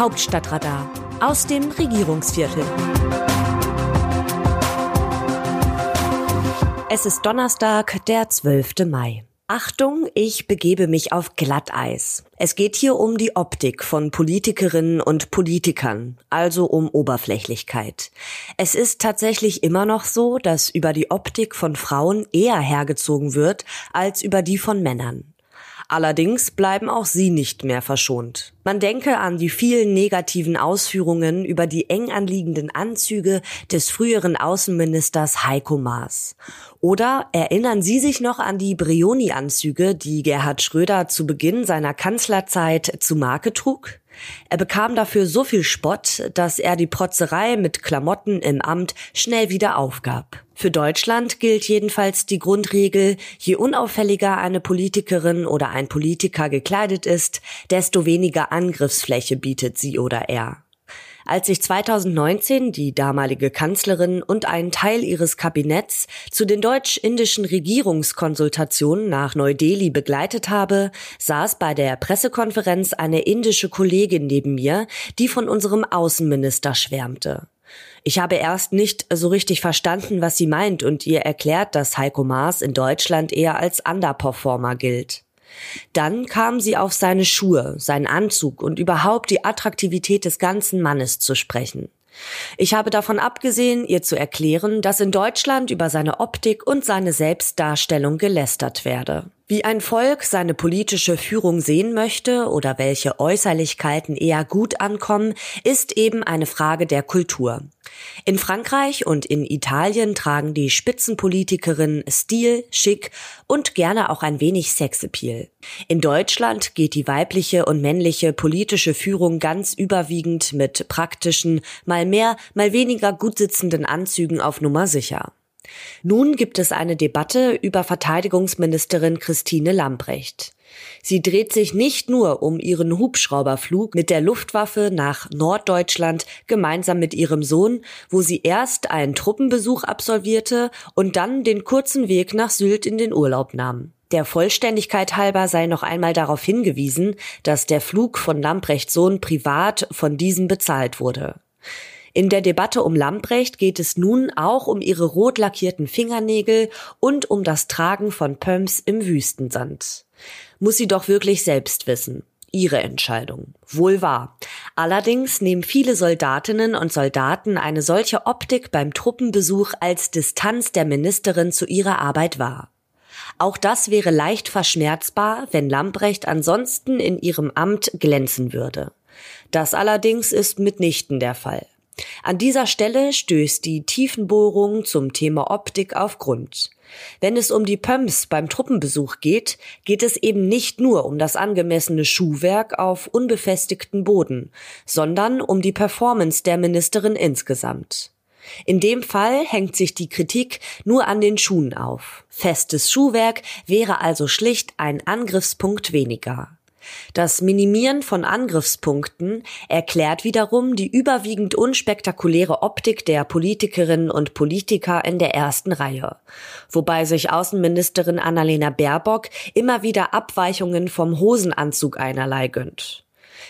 Hauptstadtradar aus dem Regierungsviertel. Es ist Donnerstag, der 12. Mai. Achtung, ich begebe mich auf Glatteis. Es geht hier um die Optik von Politikerinnen und Politikern, also um Oberflächlichkeit. Es ist tatsächlich immer noch so, dass über die Optik von Frauen eher hergezogen wird als über die von Männern. Allerdings bleiben auch sie nicht mehr verschont. Man denke an die vielen negativen Ausführungen über die eng anliegenden Anzüge des früheren Außenministers Heiko Maas. Oder erinnern Sie sich noch an die Brioni-Anzüge, die Gerhard Schröder zu Beginn seiner Kanzlerzeit zu Marke trug? Er bekam dafür so viel Spott, dass er die Protzerei mit Klamotten im Amt schnell wieder aufgab. Für Deutschland gilt jedenfalls die Grundregel, je unauffälliger eine Politikerin oder ein Politiker gekleidet ist, desto weniger Angriffsfläche bietet sie oder er. Als ich 2019 die damalige Kanzlerin und einen Teil ihres Kabinetts zu den deutsch-indischen Regierungskonsultationen nach Neu-Delhi begleitet habe, saß bei der Pressekonferenz eine indische Kollegin neben mir, die von unserem Außenminister schwärmte. Ich habe erst nicht so richtig verstanden, was sie meint und ihr erklärt, dass Heiko Maas in Deutschland eher als Underperformer gilt. Dann kam sie auf seine Schuhe, seinen Anzug und überhaupt die Attraktivität des ganzen Mannes zu sprechen. Ich habe davon abgesehen, ihr zu erklären, dass in Deutschland über seine Optik und seine Selbstdarstellung gelästert werde. Wie ein Volk seine politische Führung sehen möchte oder welche Äußerlichkeiten eher gut ankommen, ist eben eine Frage der Kultur. In Frankreich und in Italien tragen die Spitzenpolitikerinnen Stil, Schick und gerne auch ein wenig Sexappeal. In Deutschland geht die weibliche und männliche politische Führung ganz überwiegend mit praktischen, mal mehr, mal weniger gut sitzenden Anzügen auf Nummer sicher. Nun gibt es eine Debatte über Verteidigungsministerin Christine Lambrecht. Sie dreht sich nicht nur um ihren Hubschrauberflug mit der Luftwaffe nach Norddeutschland gemeinsam mit ihrem Sohn, wo sie erst einen Truppenbesuch absolvierte und dann den kurzen Weg nach Sylt in den Urlaub nahm. Der Vollständigkeit halber sei noch einmal darauf hingewiesen, dass der Flug von Lamprechts Sohn privat von diesem bezahlt wurde. In der Debatte um Lamprecht geht es nun auch um ihre rot lackierten Fingernägel und um das Tragen von Pumps im Wüstensand. Muss sie doch wirklich selbst wissen. Ihre Entscheidung. Wohl wahr. Allerdings nehmen viele Soldatinnen und Soldaten eine solche Optik beim Truppenbesuch als Distanz der Ministerin zu ihrer Arbeit wahr. Auch das wäre leicht verschmerzbar, wenn Lamprecht ansonsten in ihrem Amt glänzen würde. Das allerdings ist mitnichten der Fall. An dieser Stelle stößt die Tiefenbohrung zum Thema Optik auf Grund. Wenn es um die Pumps beim Truppenbesuch geht, geht es eben nicht nur um das angemessene Schuhwerk auf unbefestigten Boden, sondern um die Performance der Ministerin insgesamt. In dem Fall hängt sich die Kritik nur an den Schuhen auf. Festes Schuhwerk wäre also schlicht ein Angriffspunkt weniger. Das Minimieren von Angriffspunkten erklärt wiederum die überwiegend unspektakuläre Optik der Politikerinnen und Politiker in der ersten Reihe, wobei sich Außenministerin Annalena Baerbock immer wieder Abweichungen vom Hosenanzug einerlei gönnt.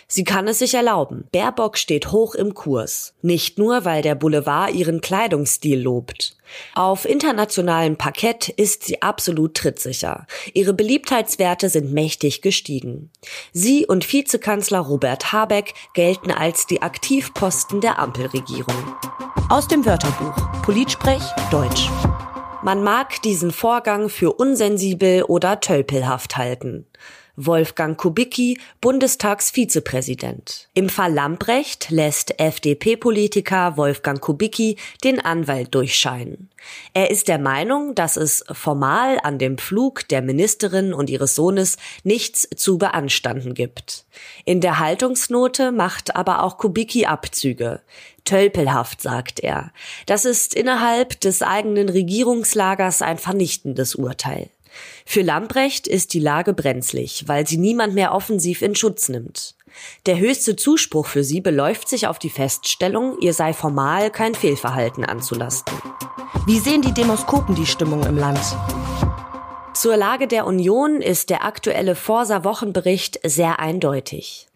Sie kann es sich erlauben. Baerbock steht hoch im Kurs. Nicht nur, weil der Boulevard ihren Kleidungsstil lobt. Auf internationalem Parkett ist sie absolut trittsicher. Ihre Beliebtheitswerte sind mächtig gestiegen. Sie und Vizekanzler Robert Habeck gelten als die Aktivposten der Ampelregierung. Aus dem Wörterbuch Politsprech Deutsch. Man mag diesen Vorgang für unsensibel oder tölpelhaft halten. Wolfgang Kubicki, Bundestagsvizepräsident. Im Fall Lamprecht lässt FDP-Politiker Wolfgang Kubicki den Anwalt durchscheinen. Er ist der Meinung, dass es formal an dem Flug der Ministerin und ihres Sohnes nichts zu beanstanden gibt. In der Haltungsnote macht aber auch Kubicki Abzüge. Tölpelhaft, sagt er. Das ist innerhalb des eigenen Regierungslagers ein vernichtendes Urteil. Für Lamprecht ist die Lage brenzlig, weil sie niemand mehr offensiv in Schutz nimmt. Der höchste Zuspruch für sie beläuft sich auf die Feststellung, ihr sei formal kein Fehlverhalten anzulasten. Wie sehen die Demoskopen die Stimmung im Land? Zur Lage der Union ist der aktuelle Forsa-Wochenbericht sehr eindeutig.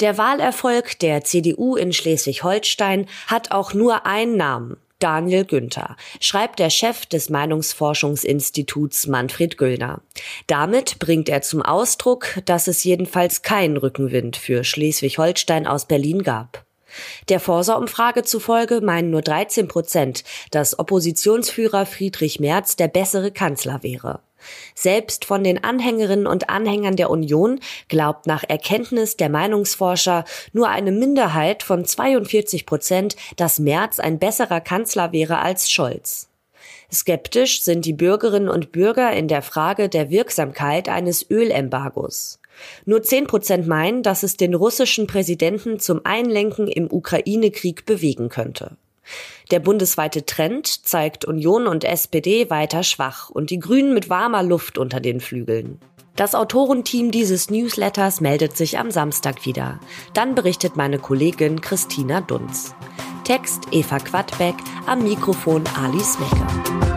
Der Wahlerfolg der CDU in Schleswig-Holstein hat auch nur einen Namen. Daniel Günther, schreibt der Chef des Meinungsforschungsinstituts Manfred Güllner. Damit bringt er zum Ausdruck, dass es jedenfalls keinen Rückenwind für Schleswig-Holstein aus Berlin gab. Der Forsa-Umfrage zufolge meinen nur 13 Prozent, dass Oppositionsführer Friedrich Merz der bessere Kanzler wäre. Selbst von den Anhängerinnen und Anhängern der Union glaubt nach Erkenntnis der Meinungsforscher nur eine Minderheit von 42 Prozent, dass Merz ein besserer Kanzler wäre als Scholz. Skeptisch sind die Bürgerinnen und Bürger in der Frage der Wirksamkeit eines Ölembargos. Nur zehn Prozent meinen, dass es den russischen Präsidenten zum Einlenken im Ukraine-Krieg bewegen könnte. Der bundesweite Trend zeigt Union und SPD weiter schwach und die Grünen mit warmer Luft unter den Flügeln. Das Autorenteam dieses Newsletters meldet sich am Samstag wieder. Dann berichtet meine Kollegin Christina Dunz. Text Eva Quadbeck, am Mikrofon Ali Smecker.